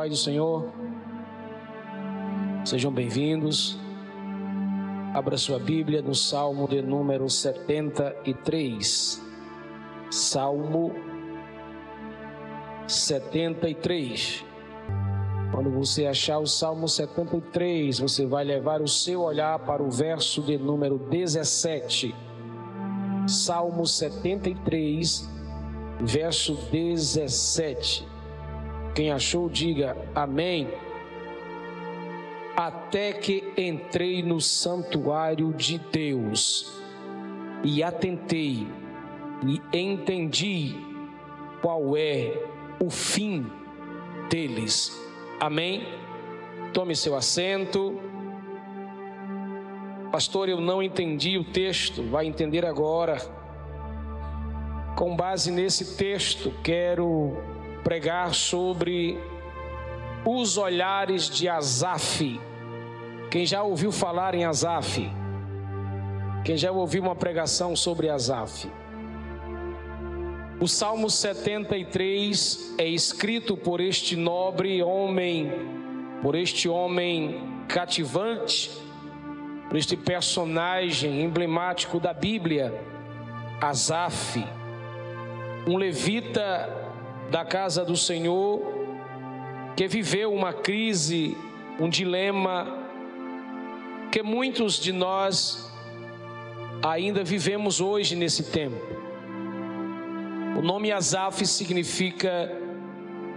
paz do Senhor. Sejam bem-vindos. Abra sua Bíblia no Salmo de número 73. Salmo 73. Quando você achar o Salmo 73, você vai levar o seu olhar para o verso de número 17. Salmo 73, verso 17. Quem achou, diga amém. Até que entrei no santuário de Deus e atentei e entendi qual é o fim deles. Amém? Tome seu assento. Pastor, eu não entendi o texto, vai entender agora. Com base nesse texto, quero pregar sobre os olhares de Asaf. Quem já ouviu falar em Asaf? Quem já ouviu uma pregação sobre Asaf? O Salmo 73 é escrito por este nobre homem, por este homem cativante, por este personagem emblemático da Bíblia, Asaf, um levita da casa do Senhor, que viveu uma crise, um dilema, que muitos de nós ainda vivemos hoje nesse tempo. O nome Asaf significa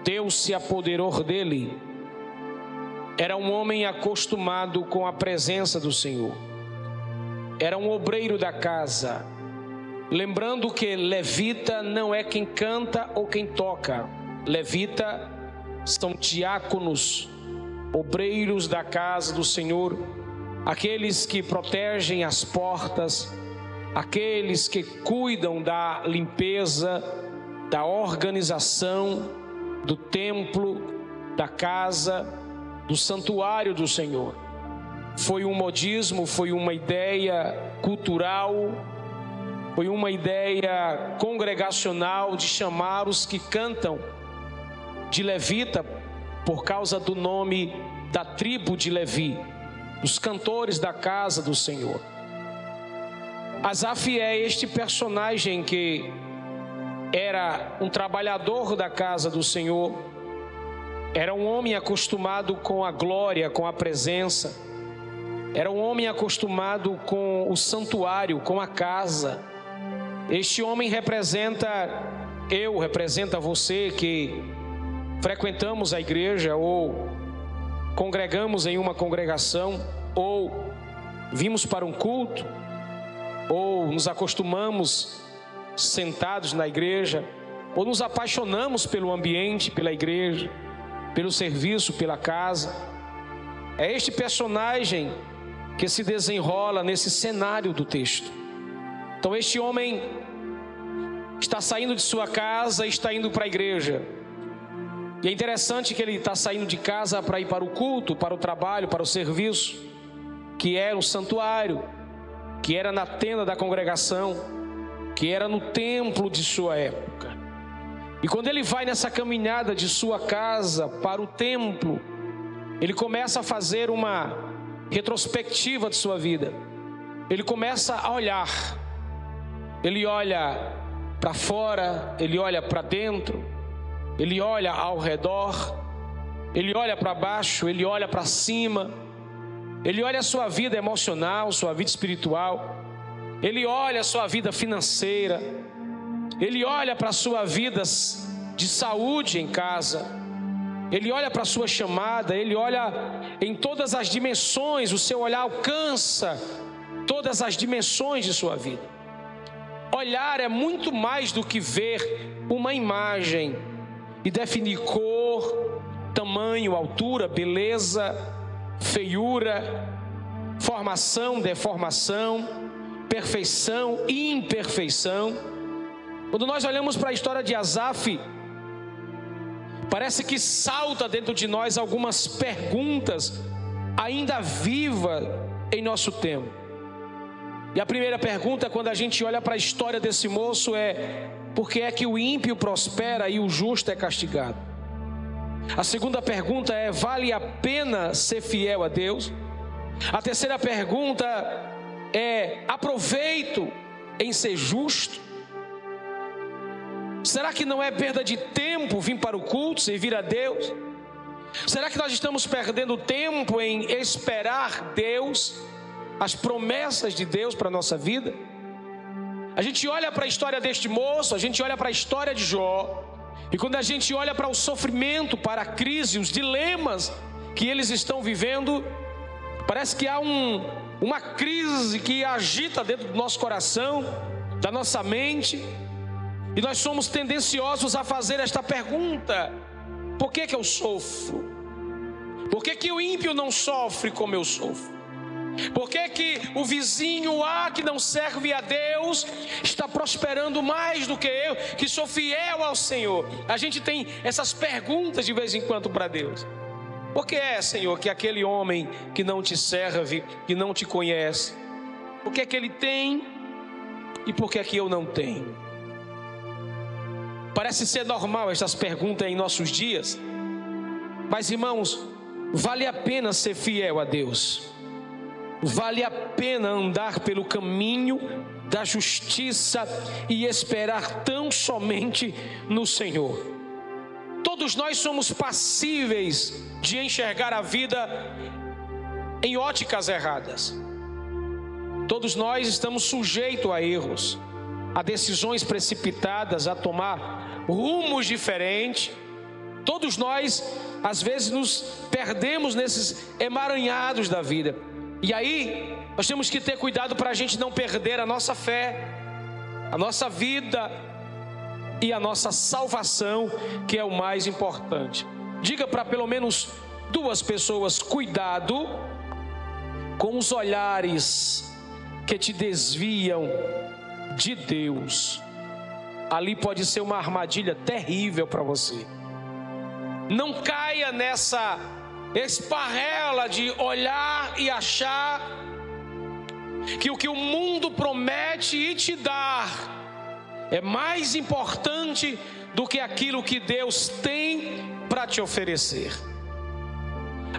Deus se apoderou dele. Era um homem acostumado com a presença do Senhor. Era um obreiro da casa Lembrando que levita não é quem canta ou quem toca. Levita são diáconos, obreiros da casa do Senhor, aqueles que protegem as portas, aqueles que cuidam da limpeza, da organização do templo, da casa, do santuário do Senhor. Foi um modismo, foi uma ideia cultural foi uma ideia congregacional de chamar os que cantam de levita por causa do nome da tribo de Levi, os cantores da casa do Senhor. Asaf é este personagem que era um trabalhador da casa do Senhor, era um homem acostumado com a glória, com a presença, era um homem acostumado com o santuário, com a casa este homem representa eu, representa você que frequentamos a igreja ou congregamos em uma congregação ou vimos para um culto ou nos acostumamos sentados na igreja ou nos apaixonamos pelo ambiente, pela igreja, pelo serviço, pela casa. É este personagem que se desenrola nesse cenário do texto. Então este homem está saindo de sua casa e está indo para a igreja. E é interessante que ele está saindo de casa para ir para o culto, para o trabalho, para o serviço, que era o santuário, que era na tenda da congregação, que era no templo de sua época. E quando ele vai nessa caminhada de sua casa para o templo, ele começa a fazer uma retrospectiva de sua vida. Ele começa a olhar ele olha para fora, ele olha para dentro, ele olha ao redor, ele olha para baixo, ele olha para cima, ele olha a sua vida emocional, sua vida espiritual, ele olha a sua vida financeira, ele olha para a sua vida de saúde em casa, ele olha para a sua chamada, ele olha em todas as dimensões, o seu olhar alcança todas as dimensões de sua vida. Olhar é muito mais do que ver uma imagem e definir cor, tamanho, altura, beleza, feiura, formação, deformação, perfeição imperfeição. Quando nós olhamos para a história de Asaf, parece que salta dentro de nós algumas perguntas ainda vivas em nosso tempo. E a primeira pergunta, quando a gente olha para a história desse moço, é: por que é que o ímpio prospera e o justo é castigado? A segunda pergunta é: vale a pena ser fiel a Deus? A terceira pergunta é: aproveito em ser justo? Será que não é perda de tempo vir para o culto, servir a Deus? Será que nós estamos perdendo tempo em esperar Deus, as promessas de Deus para a nossa vida? A gente olha para a história deste moço, a gente olha para a história de Jó, e quando a gente olha para o sofrimento, para a crise, os dilemas que eles estão vivendo, parece que há um, uma crise que agita dentro do nosso coração, da nossa mente, e nós somos tendenciosos a fazer esta pergunta: por que, que eu sofro? Por que, que o ímpio não sofre como eu sofro? Por que, que o vizinho A que não serve a Deus está prosperando mais do que eu, que sou fiel ao Senhor? A gente tem essas perguntas de vez em quando para Deus. Por que é, Senhor, que aquele homem que não te serve, que não te conhece, por que é que ele tem e por que é que eu não tenho? Parece ser normal essas perguntas em nossos dias, mas irmãos, vale a pena ser fiel a Deus vale a pena andar pelo caminho da justiça e esperar tão somente no Senhor. Todos nós somos passíveis de enxergar a vida em óticas erradas. Todos nós estamos sujeitos a erros, a decisões precipitadas, a tomar rumos diferentes. Todos nós, às vezes, nos perdemos nesses emaranhados da vida. E aí, nós temos que ter cuidado para a gente não perder a nossa fé, a nossa vida e a nossa salvação, que é o mais importante. Diga para pelo menos duas pessoas: cuidado com os olhares que te desviam de Deus. Ali pode ser uma armadilha terrível para você. Não caia nessa esparrela de olhar e achar que o que o mundo promete e te dar é mais importante do que aquilo que Deus tem para te oferecer.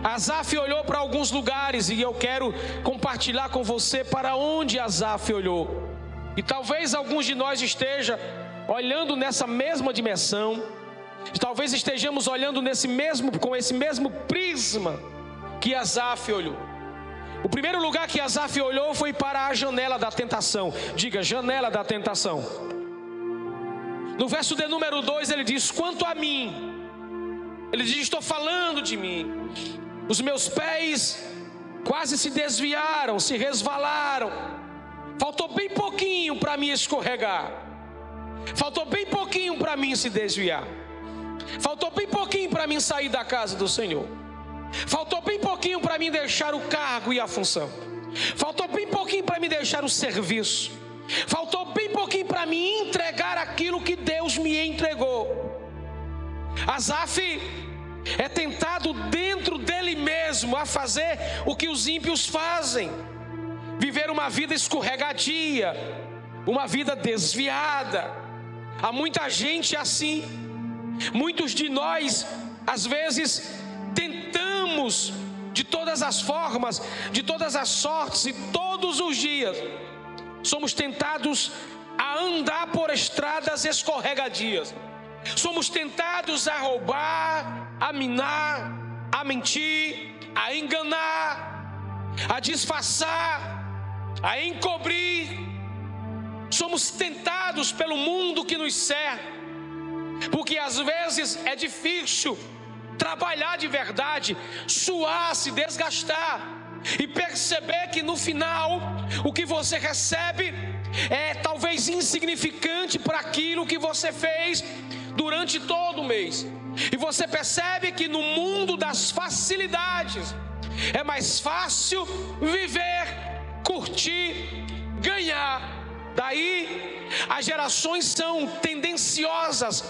Asaf olhou para alguns lugares e eu quero compartilhar com você para onde Asaf olhou. E talvez alguns de nós esteja olhando nessa mesma dimensão Talvez estejamos olhando nesse mesmo, com esse mesmo prisma que Asaf olhou. O primeiro lugar que Asaf olhou foi para a janela da tentação. Diga, janela da tentação. No verso de número 2 ele diz: Quanto a mim, ele diz: Estou falando de mim. Os meus pés quase se desviaram, se resvalaram. Faltou bem pouquinho para mim escorregar. Faltou bem pouquinho para mim se desviar. Faltou bem pouquinho para mim sair da casa do Senhor. Faltou bem pouquinho para mim deixar o cargo e a função. Faltou bem pouquinho para me deixar o serviço. Faltou bem pouquinho para me entregar aquilo que Deus me entregou. Asaf é tentado dentro dele mesmo a fazer o que os ímpios fazem: viver uma vida escorregadia, uma vida desviada. Há muita gente assim. Muitos de nós, às vezes, tentamos de todas as formas, de todas as sortes e todos os dias, somos tentados a andar por estradas escorregadias, somos tentados a roubar, a minar, a mentir, a enganar, a disfarçar, a encobrir. Somos tentados pelo mundo que nos cerca porque às vezes é difícil trabalhar de verdade, suar, se desgastar e perceber que no final o que você recebe é talvez insignificante para aquilo que você fez durante todo o mês. E você percebe que no mundo das facilidades é mais fácil viver, curtir, ganhar. Daí as gerações são tendenciosas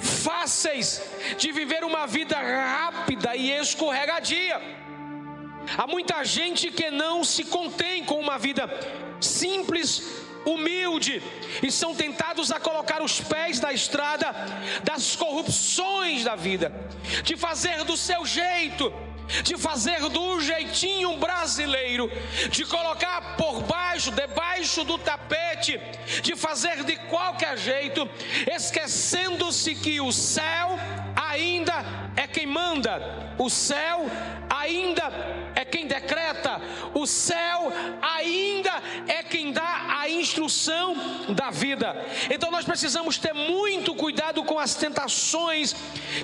fáceis de viver uma vida rápida e escorregadia. Há muita gente que não se contém com uma vida simples, humilde e são tentados a colocar os pés na estrada das corrupções da vida, de fazer do seu jeito, de fazer do jeitinho brasileiro, de colocar por baixo, debaixo do tapete, de fazer de qualquer jeito, esquecendo-se que o céu ainda é quem manda, o céu ainda é quem decreta, o céu ainda é quem dá a instrução da vida. Então nós precisamos ter muito cuidado com as tentações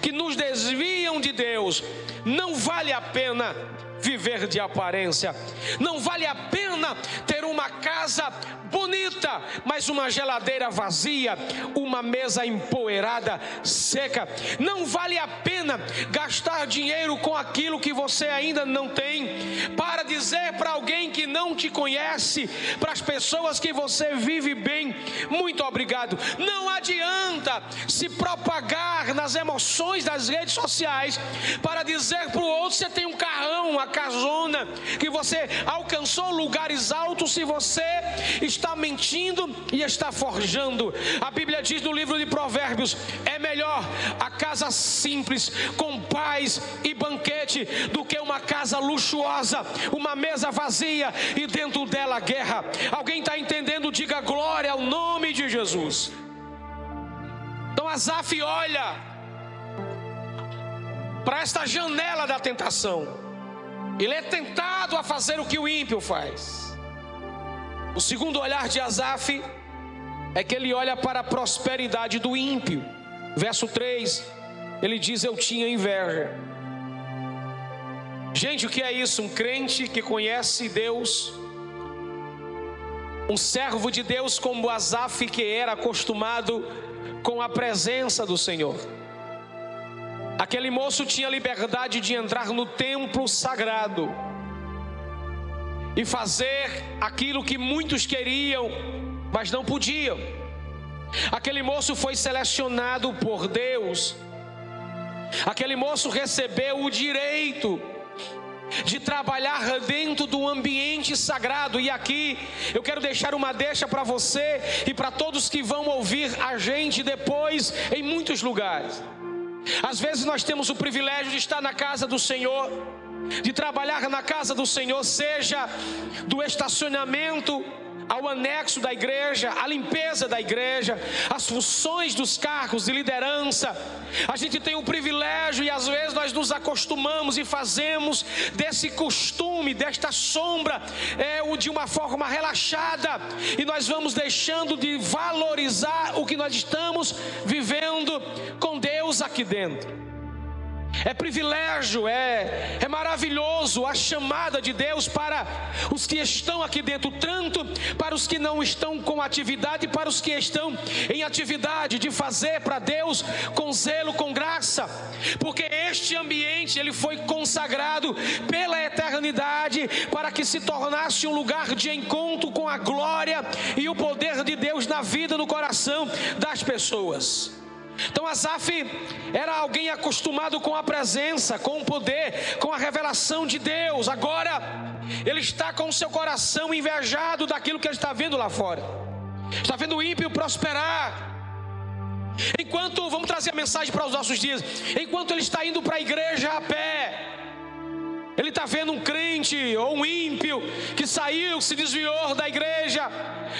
que nos desviam de Deus. Não vale a pena viver de aparência. Não vale a pena ter uma casa bonita, mas uma geladeira vazia, uma mesa empoeirada, seca. Não vale a pena gastar dinheiro com aquilo que você ainda não tem, para dizer para alguém que não te conhece, para as pessoas que você vive bem, muito obrigado. Não adianta se propagar nas emoções das redes sociais para dizer para o outro você tem um carrão, uma casona, que você alcançou lugares altos se você está mentindo e está forjando. A Bíblia diz no livro de Provérbios: é melhor a casa simples, com paz e banquete, do que uma casa luxuosa, uma mesa vazia e dentro dela guerra. Alguém está entendendo? Diga glória ao nome de Jesus. Então Azaf olha para esta janela da tentação. Ele é tentado a fazer o que o ímpio faz. O segundo olhar de Asaf é que ele olha para a prosperidade do ímpio. Verso 3, ele diz: Eu tinha inveja. Gente, o que é isso? Um crente que conhece Deus, um servo de Deus como Asaf, que era acostumado com a presença do Senhor. Aquele moço tinha liberdade de entrar no templo sagrado e fazer aquilo que muitos queriam, mas não podiam. Aquele moço foi selecionado por Deus. Aquele moço recebeu o direito de trabalhar dentro do ambiente sagrado. E aqui eu quero deixar uma deixa para você e para todos que vão ouvir a gente depois em muitos lugares. Às vezes nós temos o privilégio de estar na casa do Senhor de trabalhar na casa do Senhor, seja do estacionamento ao anexo da igreja, a limpeza da igreja, as funções dos cargos de liderança. A gente tem o privilégio e às vezes nós nos acostumamos e fazemos desse costume, desta sombra, é, de uma forma relaxada, e nós vamos deixando de valorizar o que nós estamos vivendo com Deus aqui dentro. É privilégio, é, é maravilhoso a chamada de Deus para os que estão aqui dentro, tanto para os que não estão com atividade, para os que estão em atividade de fazer para Deus com zelo, com graça, porque este ambiente ele foi consagrado pela eternidade para que se tornasse um lugar de encontro com a glória e o poder de Deus na vida, no coração das pessoas. Então Asaf era alguém acostumado com a presença, com o poder, com a revelação de Deus. Agora ele está com o seu coração invejado daquilo que ele está vendo lá fora. Está vendo o ímpio prosperar. Enquanto, vamos trazer a mensagem para os nossos dias. Enquanto ele está indo para a igreja a pé, ele está vendo um crente ou um ímpio que saiu, se desviou da igreja,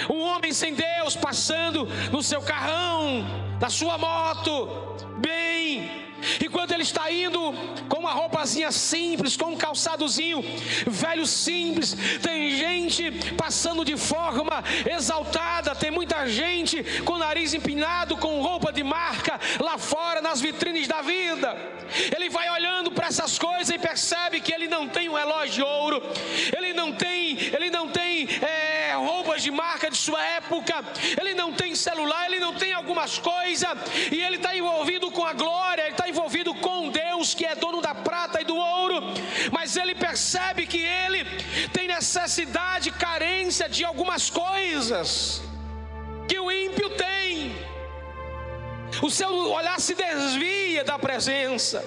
um homem sem Deus passando no seu carrão, na sua moto, bem. Enquanto ele está indo com uma roupazinha simples, com um calçadozinho velho simples, tem gente passando de forma exaltada, tem muita gente com o nariz empinado, com roupa de marca lá fora nas vitrines da vida. Ele vai olhando para essas coisas e percebe que ele não tem um relógio de ouro, ele não tem, ele não tem é, roupas de marca de sua época, ele não tem celular, ele não tem algumas coisas, e ele está envolvido com a glória, ele está envolvido com Deus que é dono da prata e do ouro, mas ele percebe que ele tem necessidade, carência de algumas coisas que o ímpio tem. O seu olhar se desvia da presença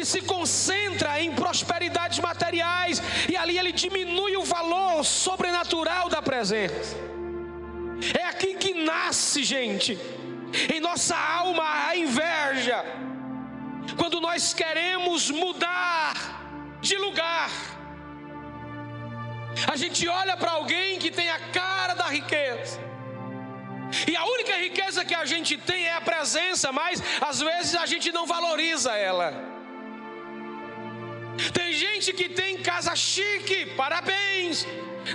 e se concentra em prosperidades materiais, e ali ele diminui o valor sobrenatural da presença. É aqui que nasce, gente, em nossa alma a inveja. Quando nós queremos mudar de lugar, a gente olha para alguém que tem a cara da riqueza. E a única riqueza que a gente tem é a presença, mas às vezes a gente não valoriza ela. Tem gente que tem casa chique, parabéns.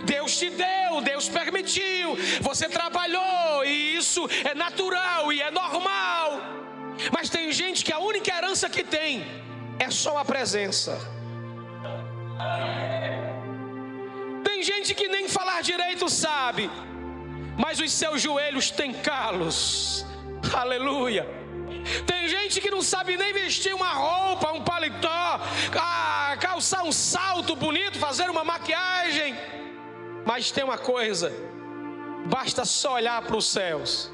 Deus te deu, Deus permitiu, você trabalhou, e isso é natural e é normal. Mas tem gente que a única herança que tem é só a presença. Tem gente que nem falar direito sabe, mas os seus joelhos têm calos. Aleluia. Tem gente que não sabe nem vestir uma roupa, um paletó, calçar um salto bonito, fazer uma maquiagem. Mas tem uma coisa: basta só olhar para os céus,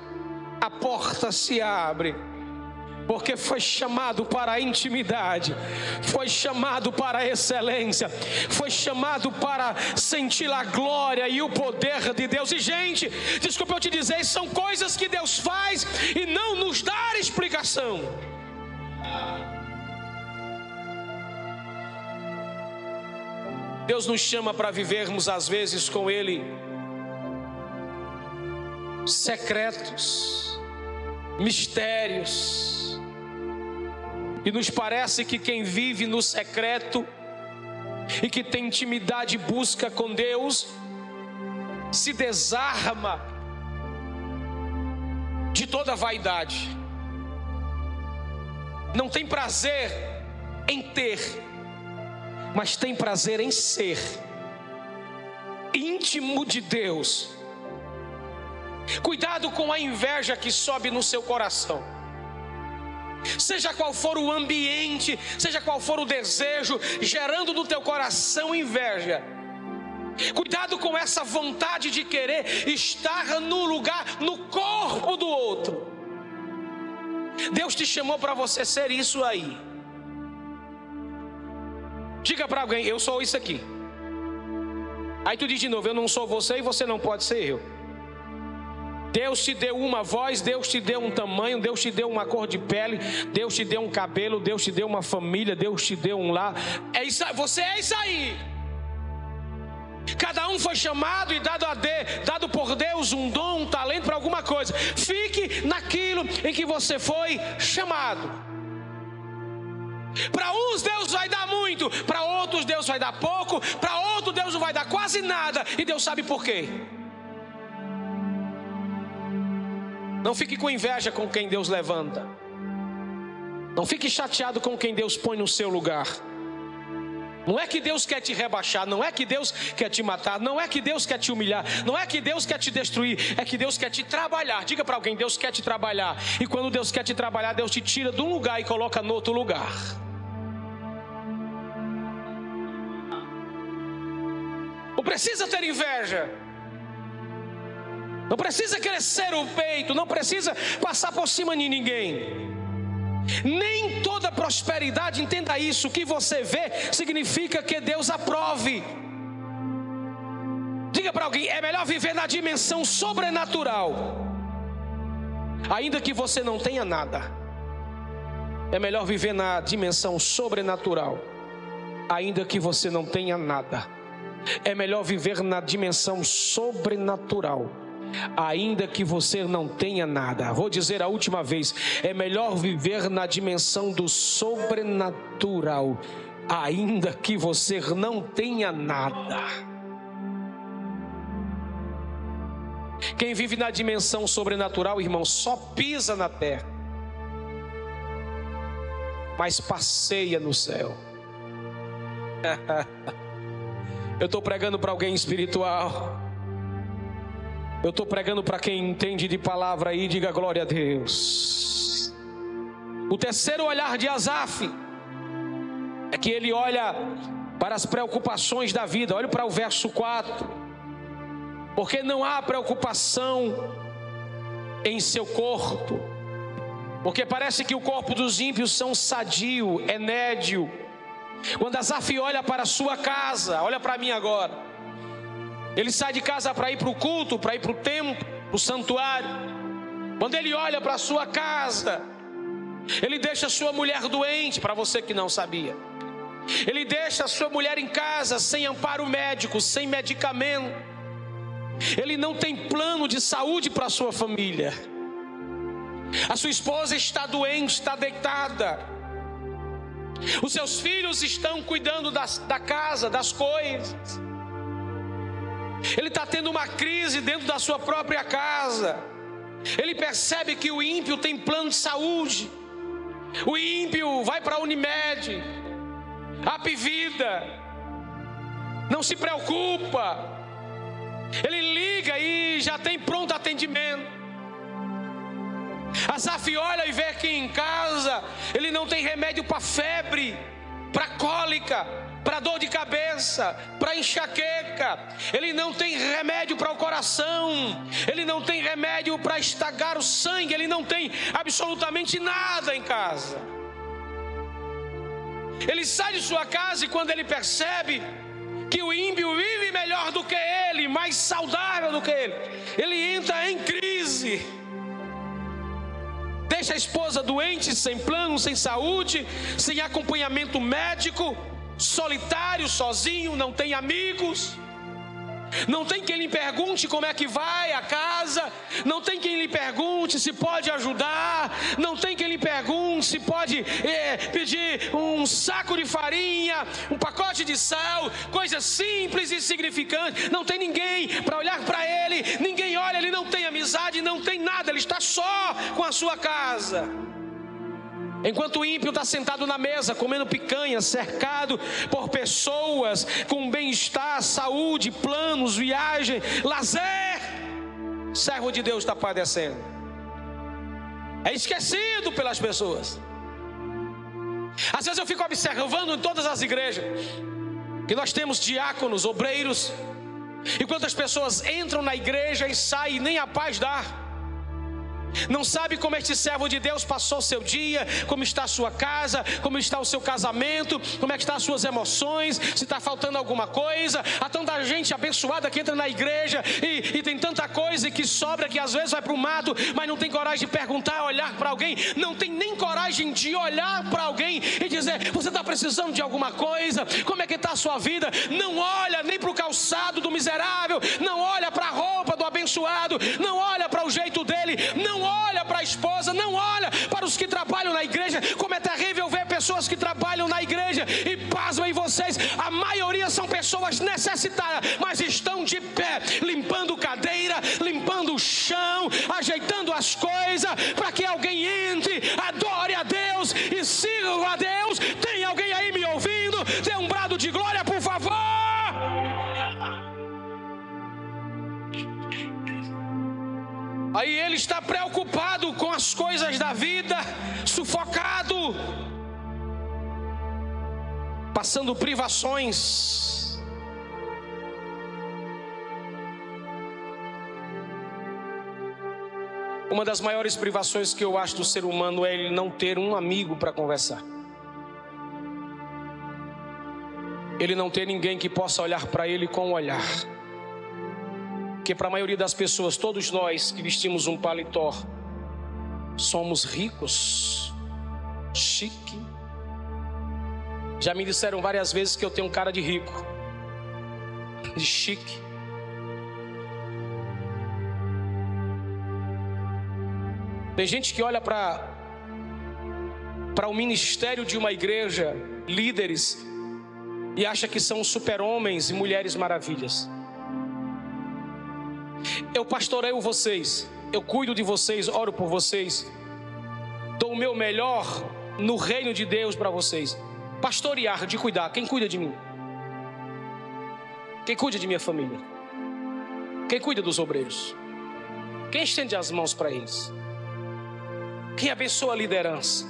a porta se abre porque foi chamado para a intimidade, foi chamado para a excelência, foi chamado para sentir a glória e o poder de Deus. E, gente, desculpa eu te dizer, são coisas que Deus faz e não nos dá explicação. Deus nos chama para vivermos, às vezes, com Ele secretos, mistérios, e nos parece que quem vive no secreto e que tem intimidade e busca com Deus, se desarma de toda vaidade. Não tem prazer em ter, mas tem prazer em ser íntimo de Deus. Cuidado com a inveja que sobe no seu coração seja qual for o ambiente, seja qual for o desejo, gerando no teu coração inveja. Cuidado com essa vontade de querer estar no lugar, no corpo do outro. Deus te chamou para você ser isso aí. Diga para alguém, eu sou isso aqui. Aí tu diz de novo, eu não sou você e você não pode ser eu. Deus te deu uma voz, Deus te deu um tamanho, Deus te deu uma cor de pele, Deus te deu um cabelo, Deus te deu uma família, Deus te deu um lar. É isso, você é isso aí. Cada um foi chamado e dado a Deus, dado por Deus um dom, um talento para alguma coisa. Fique naquilo em que você foi chamado. Para uns Deus vai dar muito, para outros Deus vai dar pouco, para outros Deus não vai dar quase nada, e Deus sabe por quê. Não fique com inveja com quem Deus levanta. Não fique chateado com quem Deus põe no seu lugar. Não é que Deus quer te rebaixar, não é que Deus quer te matar, não é que Deus quer te humilhar, não é que Deus quer te destruir, é que Deus quer te trabalhar. Diga para alguém: Deus quer te trabalhar. E quando Deus quer te trabalhar, Deus te tira de um lugar e coloca no outro lugar. Não precisa ter inveja. Não precisa crescer o peito, não precisa passar por cima de ninguém. Nem toda prosperidade, entenda isso, que você vê significa que Deus aprove. Diga para alguém, é melhor viver na dimensão sobrenatural. Ainda que você não tenha nada. É melhor viver na dimensão sobrenatural. Ainda que você não tenha nada. É melhor viver na dimensão sobrenatural ainda que você não tenha nada. Vou dizer a última vez: é melhor viver na dimensão do sobrenatural, ainda que você não tenha nada. Quem vive na dimensão sobrenatural, irmão, só pisa na terra, mas passeia no céu. Eu estou pregando para alguém espiritual. Eu estou pregando para quem entende de palavra aí, diga glória a Deus. O terceiro olhar de Asaf é que ele olha para as preocupações da vida. Olhe para o verso 4. Porque não há preocupação em seu corpo. Porque parece que o corpo dos ímpios são sadio, é nédio. Quando Asaf olha para a sua casa, olha para mim agora. Ele sai de casa para ir para o culto, para ir para o templo, para o santuário, quando ele olha para a sua casa, ele deixa sua mulher doente, para você que não sabia. Ele deixa a sua mulher em casa sem amparo médico, sem medicamento. Ele não tem plano de saúde para sua família. A sua esposa está doente, está deitada. Os seus filhos estão cuidando da casa, das coisas. Ele está tendo uma crise dentro da sua própria casa. Ele percebe que o ímpio tem plano de saúde. O ímpio vai para a Unimed, Apivida, não se preocupa. Ele liga e já tem pronto atendimento. Asaf olha e vê que em casa ele não tem remédio para febre, para cólica, para dor de cabeça, para enxaqueca, ele não tem remédio para o coração, ele não tem remédio para estagar o sangue, ele não tem absolutamente nada em casa. Ele sai de sua casa e quando ele percebe que o ímpio vive melhor do que ele, mais saudável do que ele, ele entra em crise. Deixa a esposa doente, sem plano, sem saúde, sem acompanhamento médico solitário, sozinho, não tem amigos. Não tem quem lhe pergunte como é que vai a casa, não tem quem lhe pergunte se pode ajudar, não tem quem lhe pergunte se pode é, pedir um saco de farinha, um pacote de sal, coisas simples e insignificantes. Não tem ninguém para olhar para ele, ninguém olha, ele não tem amizade, não tem nada, ele está só com a sua casa. Enquanto o ímpio está sentado na mesa, comendo picanha, cercado por pessoas com bem-estar, saúde, planos, viagem, lazer, servo de Deus está padecendo. É esquecido pelas pessoas. Às vezes eu fico observando em todas as igrejas que nós temos diáconos, obreiros, e quantas pessoas entram na igreja e saem nem a paz dar não sabe como este servo de Deus passou o seu dia, como está a sua casa, como está o seu casamento, como é que estão as suas emoções, se está faltando alguma coisa. Há tanta gente abençoada que entra na igreja e, e tem tanta coisa que sobra que às vezes vai para o mato, mas não tem coragem de perguntar, olhar para alguém, não tem nem coragem de olhar para alguém e dizer: Você está precisando de alguma coisa? Como é que está a sua vida? Não olha nem para o calçado do miserável, não olha para a roupa do abençoado, não olha igreja. Como é terrível ver pessoas que trabalham na igreja e pasmem vocês, a maioria são pessoas necessitadas, mas estão de pé, limpando cadeira, limpando o chão, ajeitando as coisas para que alguém entre, adore a Deus e siga a Deus. Tem alguém aí me ouvindo? Dê um brado de glória, por favor. Aí ele está preocupado com as coisas da vida, sufocado, passando privações. Uma das maiores privações que eu acho do ser humano é ele não ter um amigo para conversar. Ele não ter ninguém que possa olhar para ele com um olhar que para a maioria das pessoas, todos nós que vestimos um paletó, somos ricos, chique. Já me disseram várias vezes que eu tenho um cara de rico, de chique. Tem gente que olha para para o ministério de uma igreja, líderes, e acha que são super-homens e mulheres maravilhas. Eu pastoreio vocês, eu cuido de vocês, oro por vocês, dou o meu melhor no reino de Deus para vocês. Pastorear, de cuidar, quem cuida de mim? Quem cuida de minha família? Quem cuida dos obreiros? Quem estende as mãos para eles? Quem abençoa a liderança?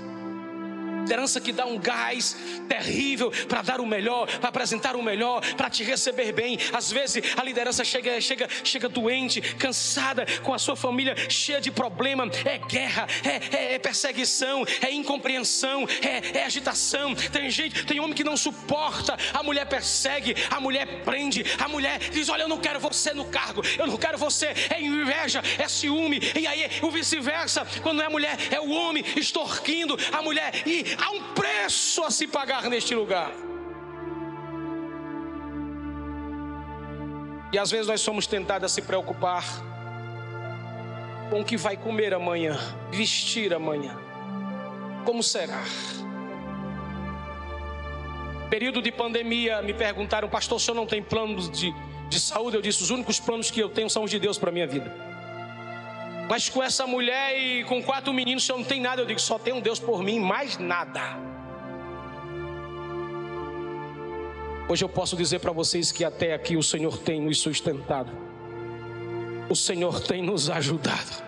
Liderança que dá um gás terrível para dar o melhor, para apresentar o melhor, para te receber bem. Às vezes a liderança chega, chega, chega doente, cansada, com a sua família cheia de problema. É guerra, é, é, é perseguição, é incompreensão, é, é agitação. Tem gente, tem homem que não suporta. A mulher persegue, a mulher prende, a mulher diz: Olha, eu não quero você no cargo, eu não quero você. É inveja, é ciúme, e aí o vice-versa. Quando é mulher, é o homem extorquindo a mulher. E há um preço a se pagar neste lugar. E às vezes nós somos tentados a se preocupar com o que vai comer amanhã, vestir amanhã. Como será? Período de pandemia, me perguntaram, pastor, o senhor não tem planos de, de saúde? Eu disse, os únicos planos que eu tenho são os de Deus para a minha vida. Mas com essa mulher e com quatro meninos, o senhor não tem nada. Eu digo, só tem um Deus por mim, mais nada. Hoje eu posso dizer para vocês que até aqui o Senhor tem nos sustentado. O Senhor tem nos ajudado.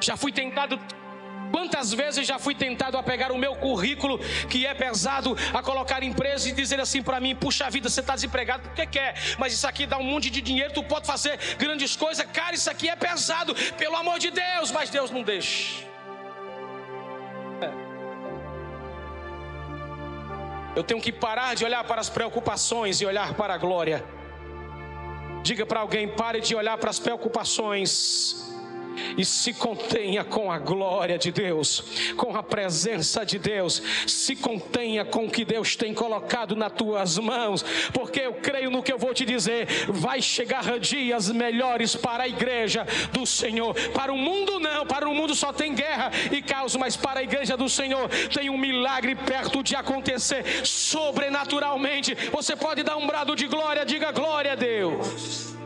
Já fui tentado Quantas vezes já fui tentado a pegar o meu currículo, que é pesado, a colocar em empresa e dizer assim para mim: puxa vida, você está desempregado porque quer, mas isso aqui dá um monte de dinheiro, tu pode fazer grandes coisas. Cara, isso aqui é pesado, pelo amor de Deus, mas Deus não deixa. É. Eu tenho que parar de olhar para as preocupações e olhar para a glória. Diga para alguém: pare de olhar para as preocupações e se contenha com a glória de Deus, com a presença de Deus, se contenha com o que Deus tem colocado nas tuas mãos, porque eu creio no que eu vou te dizer, vai chegar dias melhores para a igreja do Senhor, para o mundo não, para o mundo só tem guerra e caos, mas para a igreja do Senhor tem um milagre perto de acontecer sobrenaturalmente. Você pode dar um brado de glória, diga glória a Deus.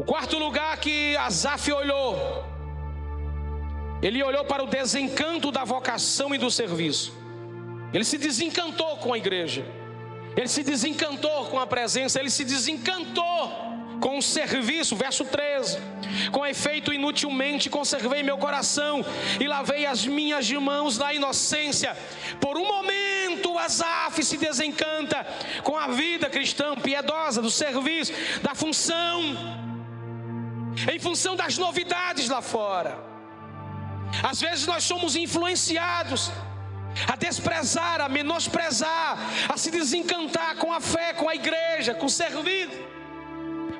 O quarto lugar que Asaf olhou, ele olhou para o desencanto da vocação e do serviço. Ele se desencantou com a igreja, ele se desencantou com a presença, ele se desencantou com o serviço. Verso 13: Com efeito, inutilmente conservei meu coração e lavei as minhas mãos na inocência. Por um momento, Asaf se desencanta com a vida cristã piedosa, do serviço, da função em função das novidades lá fora. Às vezes nós somos influenciados a desprezar, a menosprezar, a se desencantar com a fé, com a igreja, com o servido,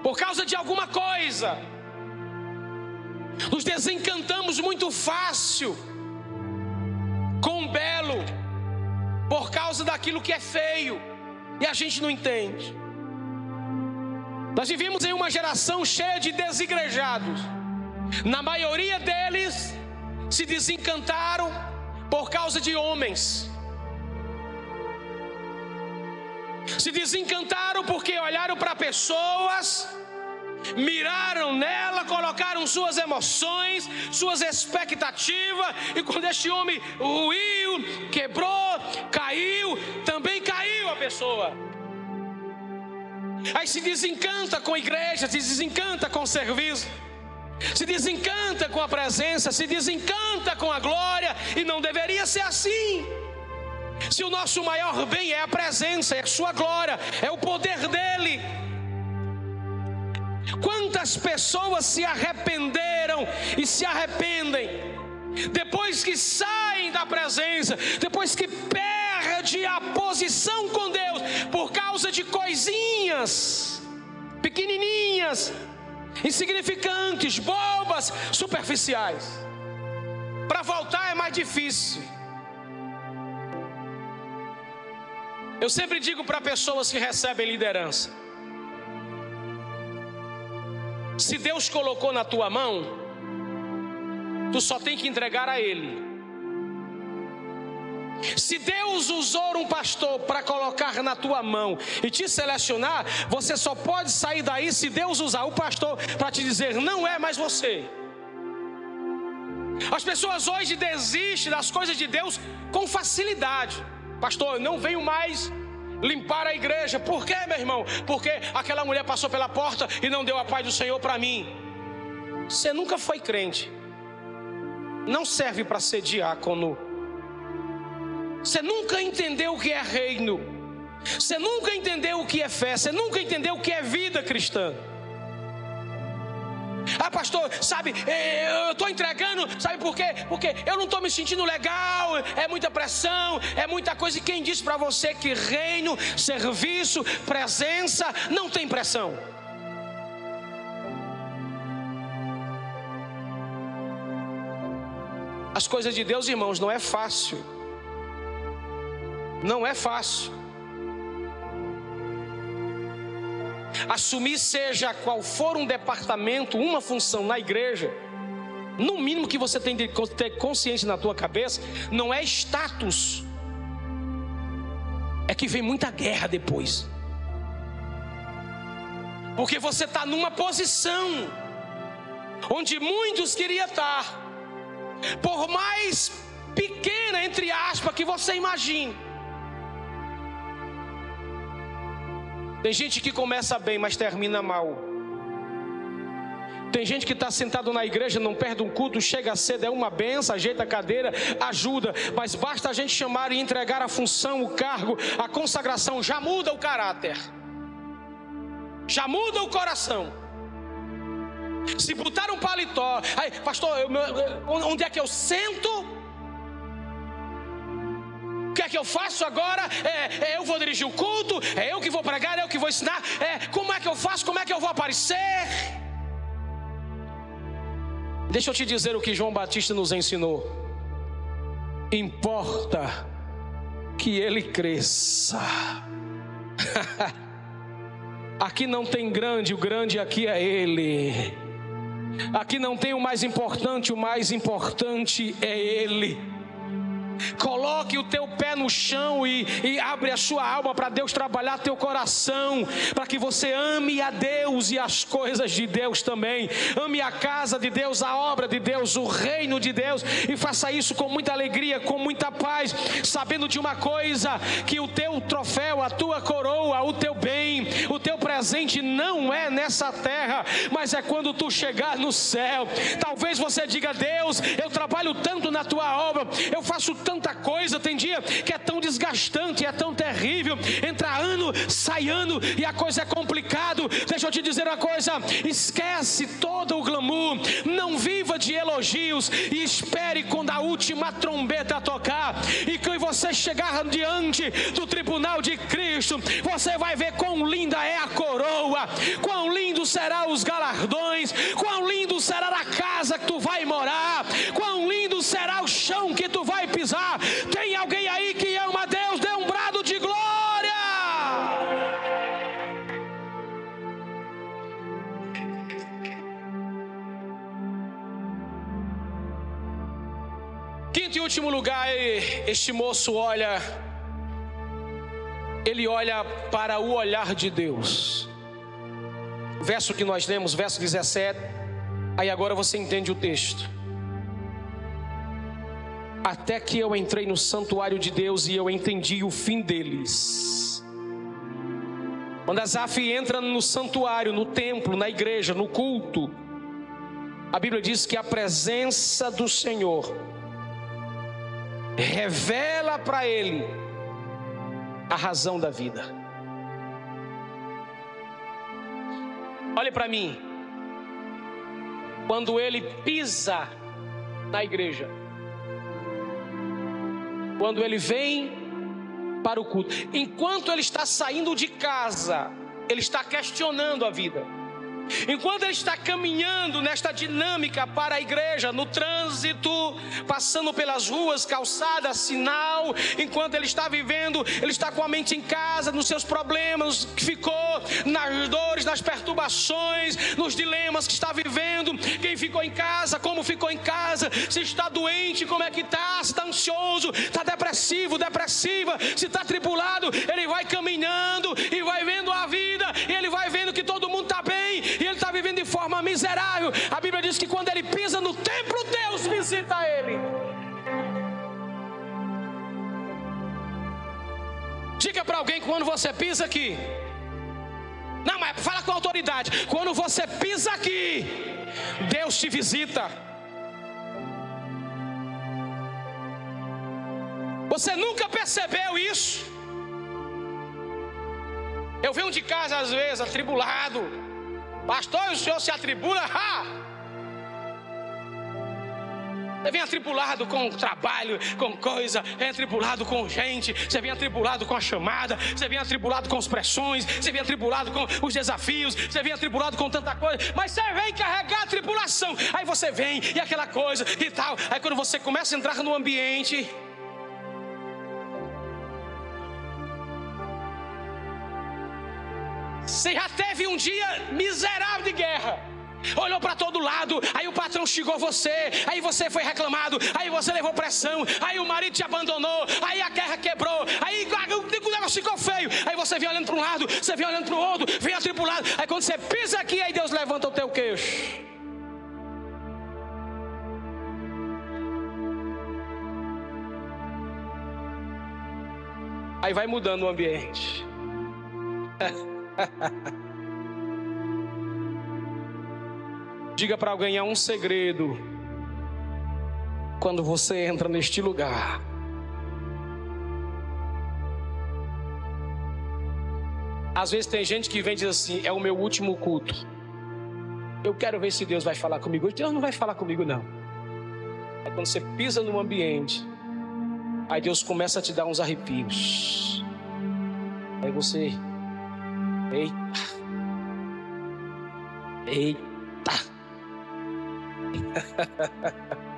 por causa de alguma coisa. Nos desencantamos muito fácil com o belo, por causa daquilo que é feio, e a gente não entende. Nós vivemos em uma geração cheia de desigrejados. Na maioria deles se desencantaram por causa de homens. Se desencantaram porque olharam para pessoas, miraram nela, colocaram suas emoções, suas expectativas, e quando este homem ruiu, quebrou, caiu, também caiu a pessoa. Aí se desencanta com a igreja, se desencanta com o serviço, se desencanta com a presença, se desencanta com a glória, e não deveria ser assim. Se o nosso maior bem é a presença, é a sua glória, é o poder dele. Quantas pessoas se arrependeram e se arrependem depois que saem da presença, depois que perde a posição com Deus por causa de coisinhas pequenininhas, insignificantes, bobas, superficiais. Para voltar é mais difícil. Eu sempre digo para pessoas que recebem liderança: se Deus colocou na tua mão, tu só tem que entregar a Ele. Se Deus usou um pastor para colocar na tua mão e te selecionar, você só pode sair daí se Deus usar o pastor para te dizer: não é mais você. As pessoas hoje desistem das coisas de Deus com facilidade. Pastor, eu não venho mais limpar a igreja. Por quê, meu irmão? Porque aquela mulher passou pela porta e não deu a paz do Senhor para mim. Você nunca foi crente. Não serve para ser diácono. Você nunca entendeu o que é reino. Você nunca entendeu o que é fé. Você nunca entendeu o que é vida cristã. Ah, pastor, sabe, é, eu estou entregando, sabe por quê? Porque eu não estou me sentindo legal, é muita pressão, é muita coisa. E quem disse para você que reino, serviço, presença não tem pressão? As coisas de Deus, irmãos, não é fácil. Não é fácil. assumir, seja qual for um departamento, uma função na igreja, no mínimo que você tem de ter consciência na tua cabeça, não é status, é que vem muita guerra depois. Porque você está numa posição onde muitos queriam estar, por mais pequena, entre aspas, que você imagine. Tem gente que começa bem, mas termina mal. Tem gente que está sentado na igreja, não perde um culto, chega cedo, é uma benção, ajeita a cadeira, ajuda, mas basta a gente chamar e entregar a função, o cargo, a consagração, já muda o caráter, já muda o coração. Se botar um paletó, aí, pastor, eu, onde é que eu sento? O que é que eu faço agora? É, é, eu vou dirigir o culto, é eu que vou pregar, é eu que vou ensinar. É, como é que eu faço? Como é que eu vou aparecer? Deixa eu te dizer o que João Batista nos ensinou. Importa que ele cresça. aqui não tem grande, o grande aqui é ele. Aqui não tem o mais importante, o mais importante é ele. Coloque o teu pé no chão e, e abre a sua alma para Deus trabalhar teu coração, para que você ame a Deus e as coisas de Deus também. Ame a casa de Deus, a obra de Deus, o reino de Deus e faça isso com muita alegria, com muita paz, sabendo de uma coisa: que o teu troféu, a tua coroa, o teu bem, o teu presente não é nessa terra, mas é quando tu chegar no céu. Talvez você diga: Deus, eu trabalho tanto na tua obra, eu faço tanto tanta coisa, tem dia que é tão desgastante, é tão terrível. Entra ano, e a coisa é complicado. Deixa eu te dizer uma coisa: esquece todo o glamour, não viva de elogios e espere quando a última trombeta tocar e que você chegar diante do tribunal de Cristo, você vai ver quão linda é a coroa, quão lindo serão os galardões, quão lindo será a casa que tu vai morar, quão lindo será o chão que tu vai pisar tem alguém aí que ama Deus? Quinto e último lugar, este moço olha, ele olha para o olhar de Deus. Verso que nós lemos, verso 17. Aí agora você entende o texto até que eu entrei no santuário de Deus e eu entendi o fim deles. Quando Asaf entra no santuário, no templo, na igreja, no culto, a Bíblia diz que a presença do Senhor revela para ele a razão da vida. Olhe para mim. Quando ele pisa na igreja, quando ele vem para o culto. Enquanto ele está saindo de casa, ele está questionando a vida. Enquanto ele está caminhando nesta dinâmica para a igreja, no trânsito, passando pelas ruas, calçadas, sinal, enquanto ele está vivendo, ele está com a mente em casa, nos seus problemas, que ficou, nas dores, nas perturbações, nos dilemas que está vivendo. Quem ficou em casa, como ficou em casa, se está doente, como é que está, se está ansioso, está depressivo, depressiva, se está tribulado, ele vai caminhando e vai vendo a vida, e ele vai vendo que todo mundo está bem, e ele está vivendo de forma miserável. A Bíblia diz que quando ele pisa no templo, Deus visita ele. Diga para alguém quando você pisa aqui. Não, mas fala com autoridade. Quando você pisa aqui, Deus te visita. Você nunca percebeu isso? Eu venho de casa às vezes atribulado. Pastor, o senhor se atribula? Ha! Você vem atribulado com trabalho, com coisa, vem atribulado com gente, você vem atribulado com a chamada, você vem atribulado com as pressões, você vem atribulado com os desafios, você vem atribulado com tanta coisa, mas você vem carregar a tribulação. Aí você vem e aquela coisa e tal. Aí quando você começa a entrar no ambiente, Você já teve um dia miserável de guerra olhou para todo lado, aí o patrão xingou você, aí você foi reclamado, aí você levou pressão, aí o marido te abandonou, aí a guerra quebrou, aí o negócio ficou feio, aí você vem olhando para um lado, você vem olhando para o outro, vem atribulado, aí quando você pisa aqui, aí Deus levanta o teu queixo. Aí vai mudando o ambiente. Diga para alguém: é um segredo. Quando você entra neste lugar. Às vezes tem gente que vem e diz assim: é o meu último culto. Eu quero ver se Deus vai falar comigo. Deus não vai falar comigo, não. É quando você pisa no ambiente, aí Deus começa a te dar uns arrepios. Aí você. Eita. Eita.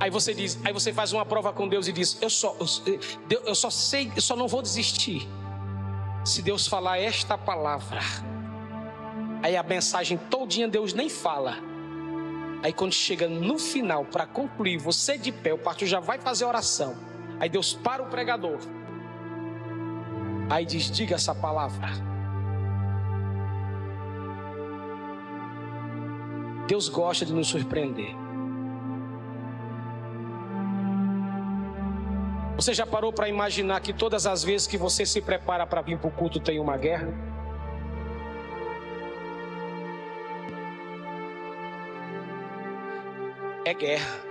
Aí você diz, aí você faz uma prova com Deus e diz: Eu só, eu, eu só sei, eu só não vou desistir. Se Deus falar esta palavra, aí a mensagem todinha Deus nem fala. Aí quando chega no final para concluir, você de pé, o pastor já vai fazer oração. Aí Deus para o pregador. Aí diz: Diga essa palavra. Deus gosta de nos surpreender. Você já parou para imaginar que todas as vezes que você se prepara para vir para o culto tem uma guerra? É guerra.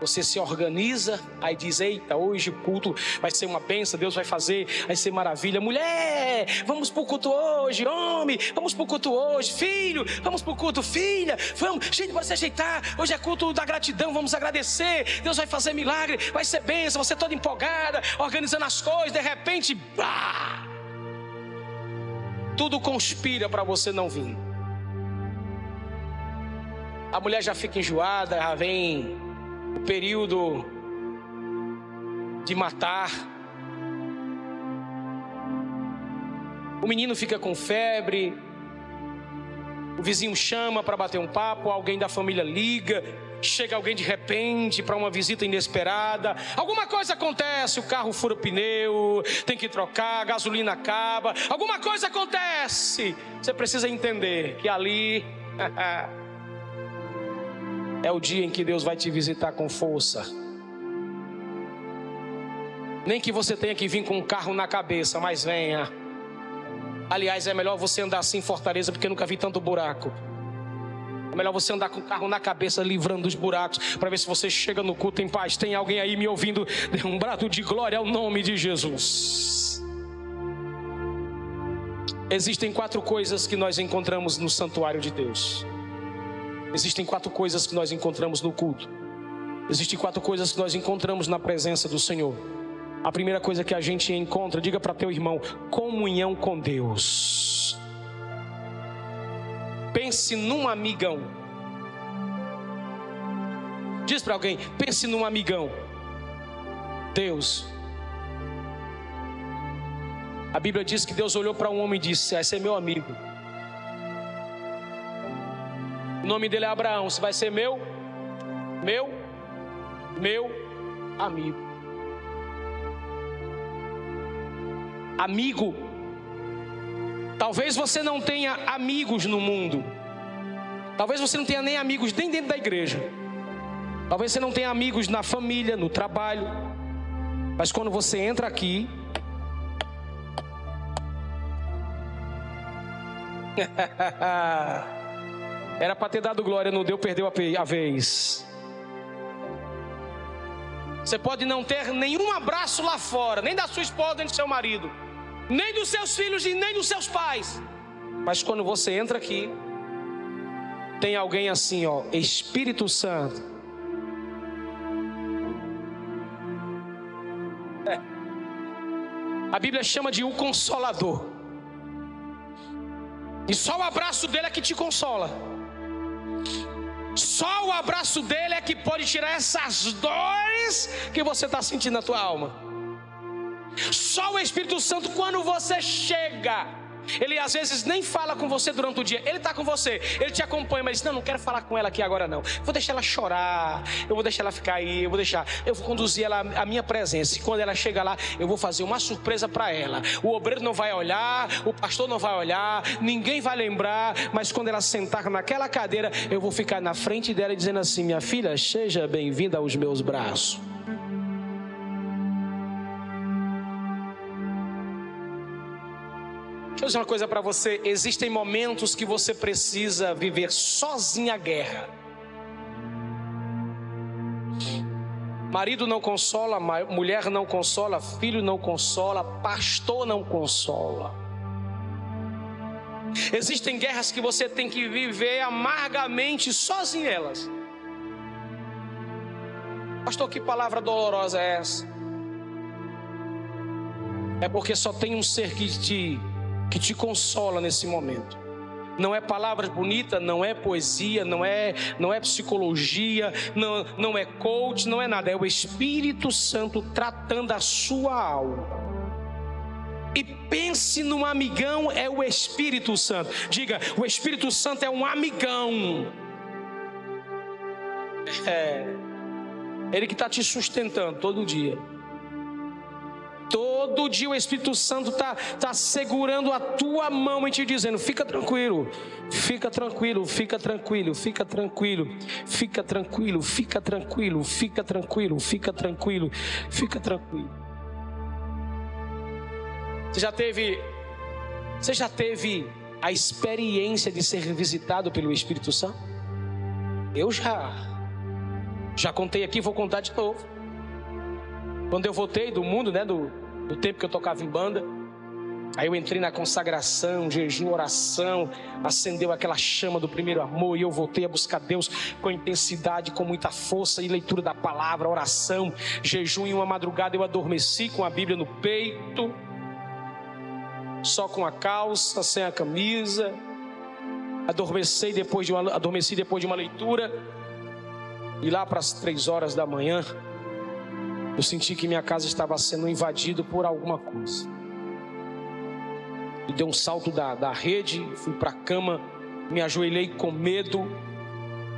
Você se organiza, aí diz: Eita, hoje o culto vai ser uma benção, Deus vai fazer, vai ser maravilha. Mulher, vamos para o culto hoje, homem, vamos para o culto hoje, filho, vamos para o culto, filha, vamos, gente, se ajeitar. Hoje é culto da gratidão, vamos agradecer. Deus vai fazer milagre, vai ser benção. Você toda empolgada, organizando as coisas, de repente, bah, tudo conspira para você não vir. A mulher já fica enjoada, já vem período de matar. O menino fica com febre. O vizinho chama para bater um papo, alguém da família liga, chega alguém de repente para uma visita inesperada. Alguma coisa acontece, o carro fura o pneu, tem que trocar, a gasolina acaba. Alguma coisa acontece. Você precisa entender que ali é o dia em que Deus vai te visitar com força. Nem que você tenha que vir com um carro na cabeça, mas venha. Aliás, é melhor você andar assim em Fortaleza, porque nunca vi tanto buraco. É melhor você andar com o carro na cabeça, livrando dos buracos, para ver se você chega no culto em paz. Tem alguém aí me ouvindo? Dê um brado de glória ao nome de Jesus. Existem quatro coisas que nós encontramos no santuário de Deus. Existem quatro coisas que nós encontramos no culto. Existem quatro coisas que nós encontramos na presença do Senhor. A primeira coisa que a gente encontra, diga para teu irmão, comunhão com Deus. Pense num amigão. Diz para alguém, pense num amigão. Deus. A Bíblia diz que Deus olhou para um homem e disse: Esse é meu amigo. Nome dele é Abraão. Você vai ser meu, meu, meu amigo. Amigo. Talvez você não tenha amigos no mundo. Talvez você não tenha nem amigos nem dentro da igreja. Talvez você não tenha amigos na família, no trabalho. Mas quando você entra aqui, Era para ter dado glória, não deu, perdeu a vez. Você pode não ter nenhum abraço lá fora, nem da sua esposa, nem do seu marido, nem dos seus filhos e nem dos seus pais. Mas quando você entra aqui, tem alguém assim, ó, Espírito Santo. É. A Bíblia chama de o consolador. E só o abraço dele é que te consola. Só o abraço dele é que pode tirar essas dores que você está sentindo na tua alma. Só o Espírito Santo, quando você chega, ele às vezes nem fala com você durante o dia. Ele está com você, ele te acompanha, mas Não, não quero falar com ela aqui agora, não. Vou deixar ela chorar, eu vou deixar ela ficar aí, eu vou deixar, eu vou conduzir ela à minha presença. E quando ela chega lá, eu vou fazer uma surpresa para ela. O obreiro não vai olhar, o pastor não vai olhar, ninguém vai lembrar, mas quando ela sentar naquela cadeira, eu vou ficar na frente dela dizendo assim: Minha filha, seja bem-vinda aos meus braços. Deixa eu dizer uma coisa para você: existem momentos que você precisa viver sozinha a guerra. Marido não consola, mulher não consola, filho não consola, pastor não consola. Existem guerras que você tem que viver amargamente sozinho elas. Pastor, que palavra dolorosa é essa? É porque só tem um ser que te que te consola nesse momento. Não é palavras bonitas, não é poesia, não é, não é psicologia, não, não é coach, não é nada. É o Espírito Santo tratando a sua alma. E pense num amigão, é o Espírito Santo. Diga, o Espírito Santo é um amigão. É. Ele que está te sustentando todo dia. Todo dia o Espírito Santo está tá segurando a tua mão e te dizendo: fica tranquilo, fica tranquilo, fica tranquilo, fica tranquilo, fica tranquilo, fica tranquilo, fica tranquilo, fica tranquilo, fica tranquilo. Você já teve, você já teve a experiência de ser visitado pelo Espírito Santo? Eu já, já contei aqui, vou contar de novo. Quando eu voltei do mundo, né, do, do tempo que eu tocava em banda, aí eu entrei na consagração, jejum, oração, acendeu aquela chama do primeiro amor e eu voltei a buscar Deus com intensidade, com muita força e leitura da palavra, oração, jejum. E uma madrugada eu adormeci com a Bíblia no peito, só com a calça, sem a camisa. Adormeci depois de uma, adormeci depois de uma leitura. E lá para as três horas da manhã, eu senti que minha casa estava sendo invadida por alguma coisa. E dei um salto da, da rede, fui para a cama, me ajoelhei com medo,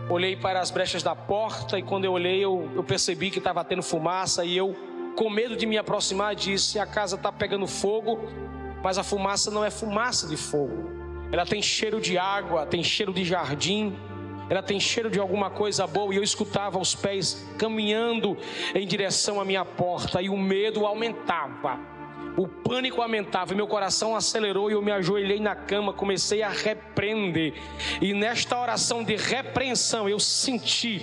olhei para as brechas da porta e quando eu olhei eu, eu percebi que estava tendo fumaça e eu, com medo de me aproximar, disse: a casa está pegando fogo, mas a fumaça não é fumaça de fogo. Ela tem cheiro de água, tem cheiro de jardim ela tem cheiro de alguma coisa boa, e eu escutava os pés caminhando em direção à minha porta, e o medo aumentava. O pânico aumentava, meu coração acelerou e eu me ajoelhei na cama, comecei a repreender. E nesta oração de repreensão, eu senti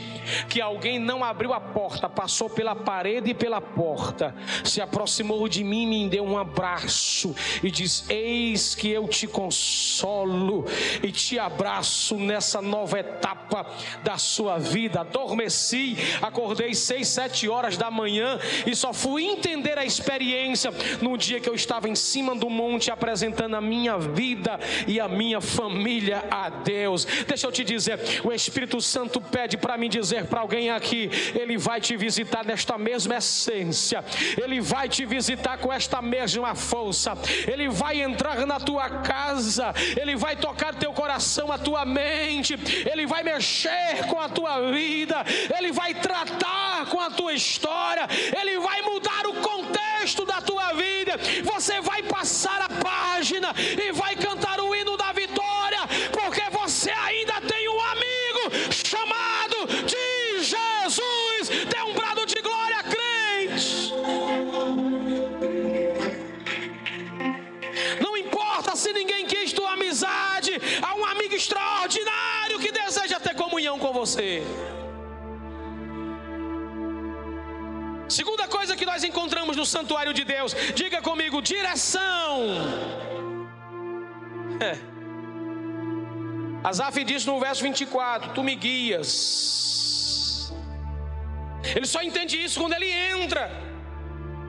que alguém não abriu a porta, passou pela parede e pela porta, se aproximou de mim, me deu um abraço e diz: Eis que eu te consolo e te abraço nessa nova etapa da sua vida. Adormeci, acordei seis, sete horas da manhã e só fui entender a experiência no dia que eu estava em cima do monte apresentando a minha vida e a minha família a Deus. Deixa eu te dizer, o Espírito Santo pede para mim dizer para alguém aqui, ele vai te visitar nesta mesma essência. Ele vai te visitar com esta mesma força. Ele vai entrar na tua casa, ele vai tocar teu coração, a tua mente, ele vai mexer com a tua vida, ele vai tratar com a tua história, ele vai mudar o contexto resto da tua vida, você vai passar a página e vai cantar o hino da vitória, porque você ainda tem um amigo chamado de Jesus. Dê um brado de glória, crente. Não importa se ninguém quis tua amizade, há um amigo extraordinário que deseja ter comunhão com você. Segunda coisa que nós encontramos no santuário de Deus, diga comigo: direção. É. Asaf diz no verso 24: Tu me guias. Ele só entende isso quando ele entra.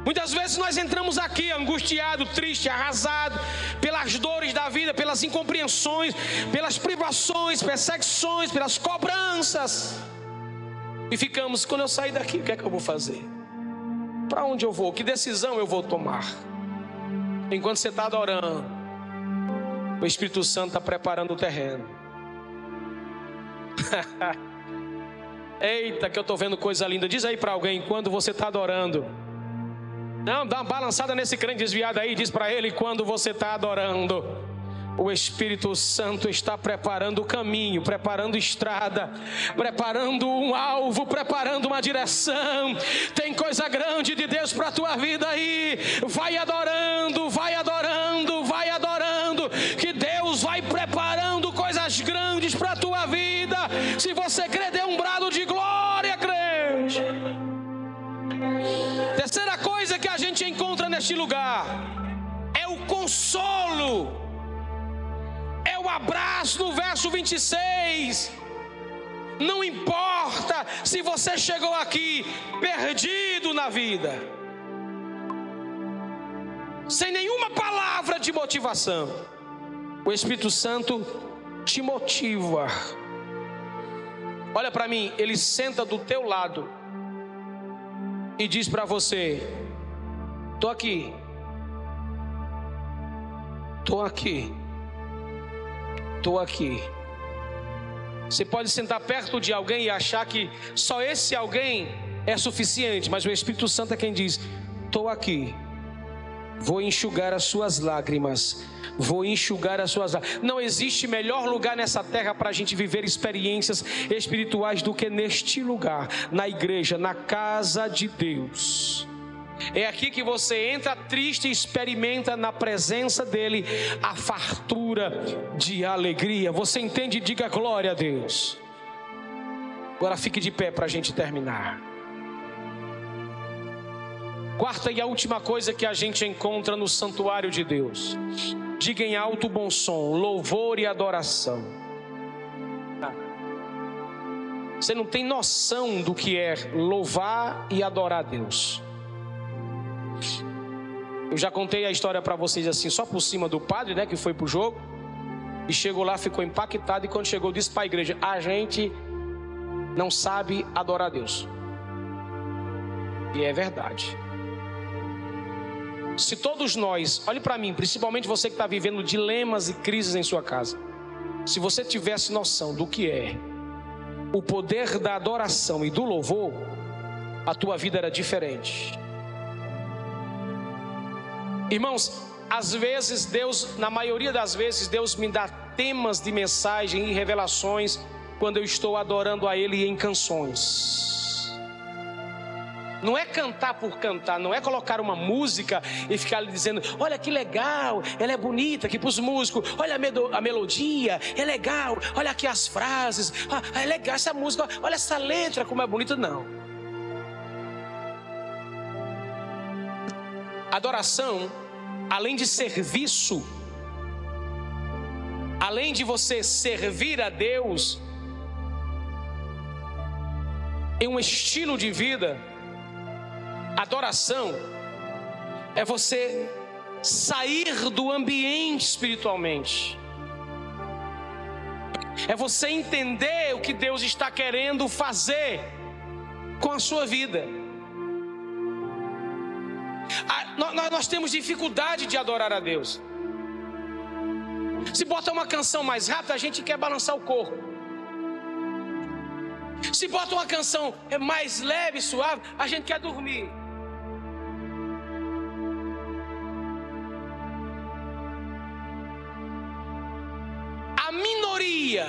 Muitas vezes nós entramos aqui angustiado, triste, arrasado pelas dores da vida, pelas incompreensões, pelas privações, perseguições, pelas cobranças. E ficamos, quando eu sair daqui, o que é que eu vou fazer? Para onde eu vou? Que decisão eu vou tomar? Enquanto você está adorando, o Espírito Santo está preparando o terreno. Eita, que eu estou vendo coisa linda. Diz aí para alguém, quando você está adorando, não, dá uma balançada nesse crente desviado aí, diz para ele quando você está adorando. O Espírito Santo está preparando o caminho, preparando estrada, preparando um alvo, preparando uma direção. Tem coisa grande de Deus para a tua vida aí. Vai adorando, vai adorando, vai adorando, que Deus vai preparando coisas grandes para a tua vida. Se você crer, dê um brado de glória, crente. Terceira coisa que a gente encontra neste lugar é o consolo, o abraço no verso 26. Não importa se você chegou aqui perdido na vida, sem nenhuma palavra de motivação, o Espírito Santo te motiva. Olha para mim, ele senta do teu lado e diz para você: Tô aqui. Tô aqui. Tô aqui. Você pode sentar perto de alguém e achar que só esse alguém é suficiente, mas o Espírito Santo é quem diz: Tô aqui. Vou enxugar as suas lágrimas. Vou enxugar as suas lágrimas. Não existe melhor lugar nessa terra para a gente viver experiências espirituais do que neste lugar, na igreja, na casa de Deus. É aqui que você entra triste e experimenta na presença dEle a fartura de alegria. Você entende? Diga glória a Deus. Agora fique de pé para a gente terminar. Quarta e a última coisa que a gente encontra no santuário de Deus. Diga em alto bom som, louvor e adoração. Você não tem noção do que é louvar e adorar a Deus. Eu já contei a história para vocês assim, só por cima do padre, né, que foi pro jogo. E chegou lá, ficou impactado e quando chegou disse para a igreja: "A gente não sabe adorar a Deus". E é verdade. Se todos nós, olhe para mim, principalmente você que está vivendo dilemas e crises em sua casa, se você tivesse noção do que é o poder da adoração e do louvor, a tua vida era diferente. Irmãos, às vezes Deus, na maioria das vezes, Deus me dá temas de mensagem e revelações quando eu estou adorando a Ele em canções. Não é cantar por cantar, não é colocar uma música e ficar lhe dizendo: olha que legal, ela é bonita aqui para os músicos, olha a, a, melodia, é legal, olha aqui as frases, ah, é legal essa música, olha essa letra como é bonita. Não. Adoração, além de serviço, além de você servir a Deus em um estilo de vida, Adoração é você sair do ambiente espiritualmente. É você entender o que Deus está querendo fazer com a sua vida. Nós temos dificuldade de adorar a Deus. Se bota uma canção mais rápida, a gente quer balançar o corpo. Se bota uma canção mais leve, suave, a gente quer dormir. minoria,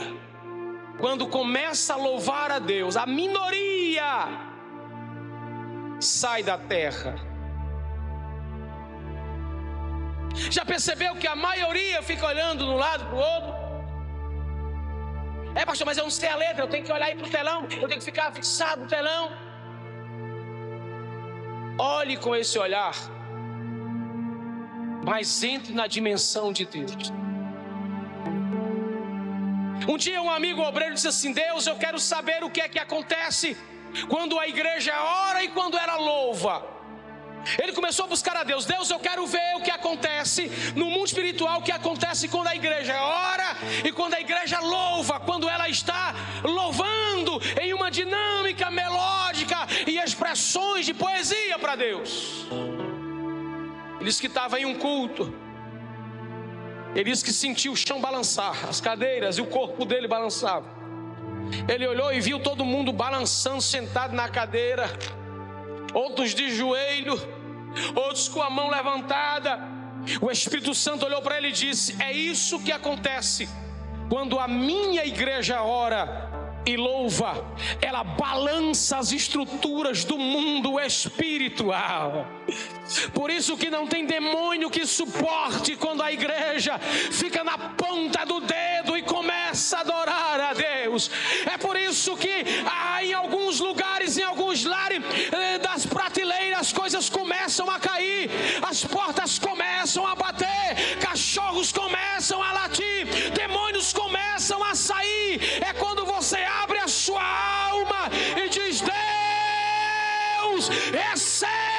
quando começa a louvar a Deus, a minoria sai da terra. Já percebeu que a maioria fica olhando de um lado para o outro? É, pastor, mas eu não sei a letra, eu tenho que olhar aí para o telão, eu tenho que ficar fixado no telão. Olhe com esse olhar, mas entre na dimensão de Deus. Um dia um amigo obreiro disse assim: Deus, eu quero saber o que é que acontece quando a igreja ora e quando ela louva. Ele começou a buscar a Deus. Deus, eu quero ver o que acontece no mundo espiritual, o que acontece quando a igreja ora e quando a igreja louva, quando ela está louvando em uma dinâmica melódica e expressões de poesia para Deus. Ele disse que estava em um culto. Ele disse que sentiu o chão balançar, as cadeiras e o corpo dele balançava. Ele olhou e viu todo mundo balançando, sentado na cadeira outros de joelho, outros com a mão levantada. O Espírito Santo olhou para ele e disse: É isso que acontece quando a minha igreja ora e louva, ela balança as estruturas do mundo espiritual. Por isso que não tem demônio que suporte quando a igreja fica na ponta do dedo e começa a adorar a Deus. É por isso que em alguns lugares, em alguns lares eh, as coisas começam a cair, as portas começam a bater, cachorros começam a latir, demônios começam a sair. É quando você abre a sua alma e diz: Deus, como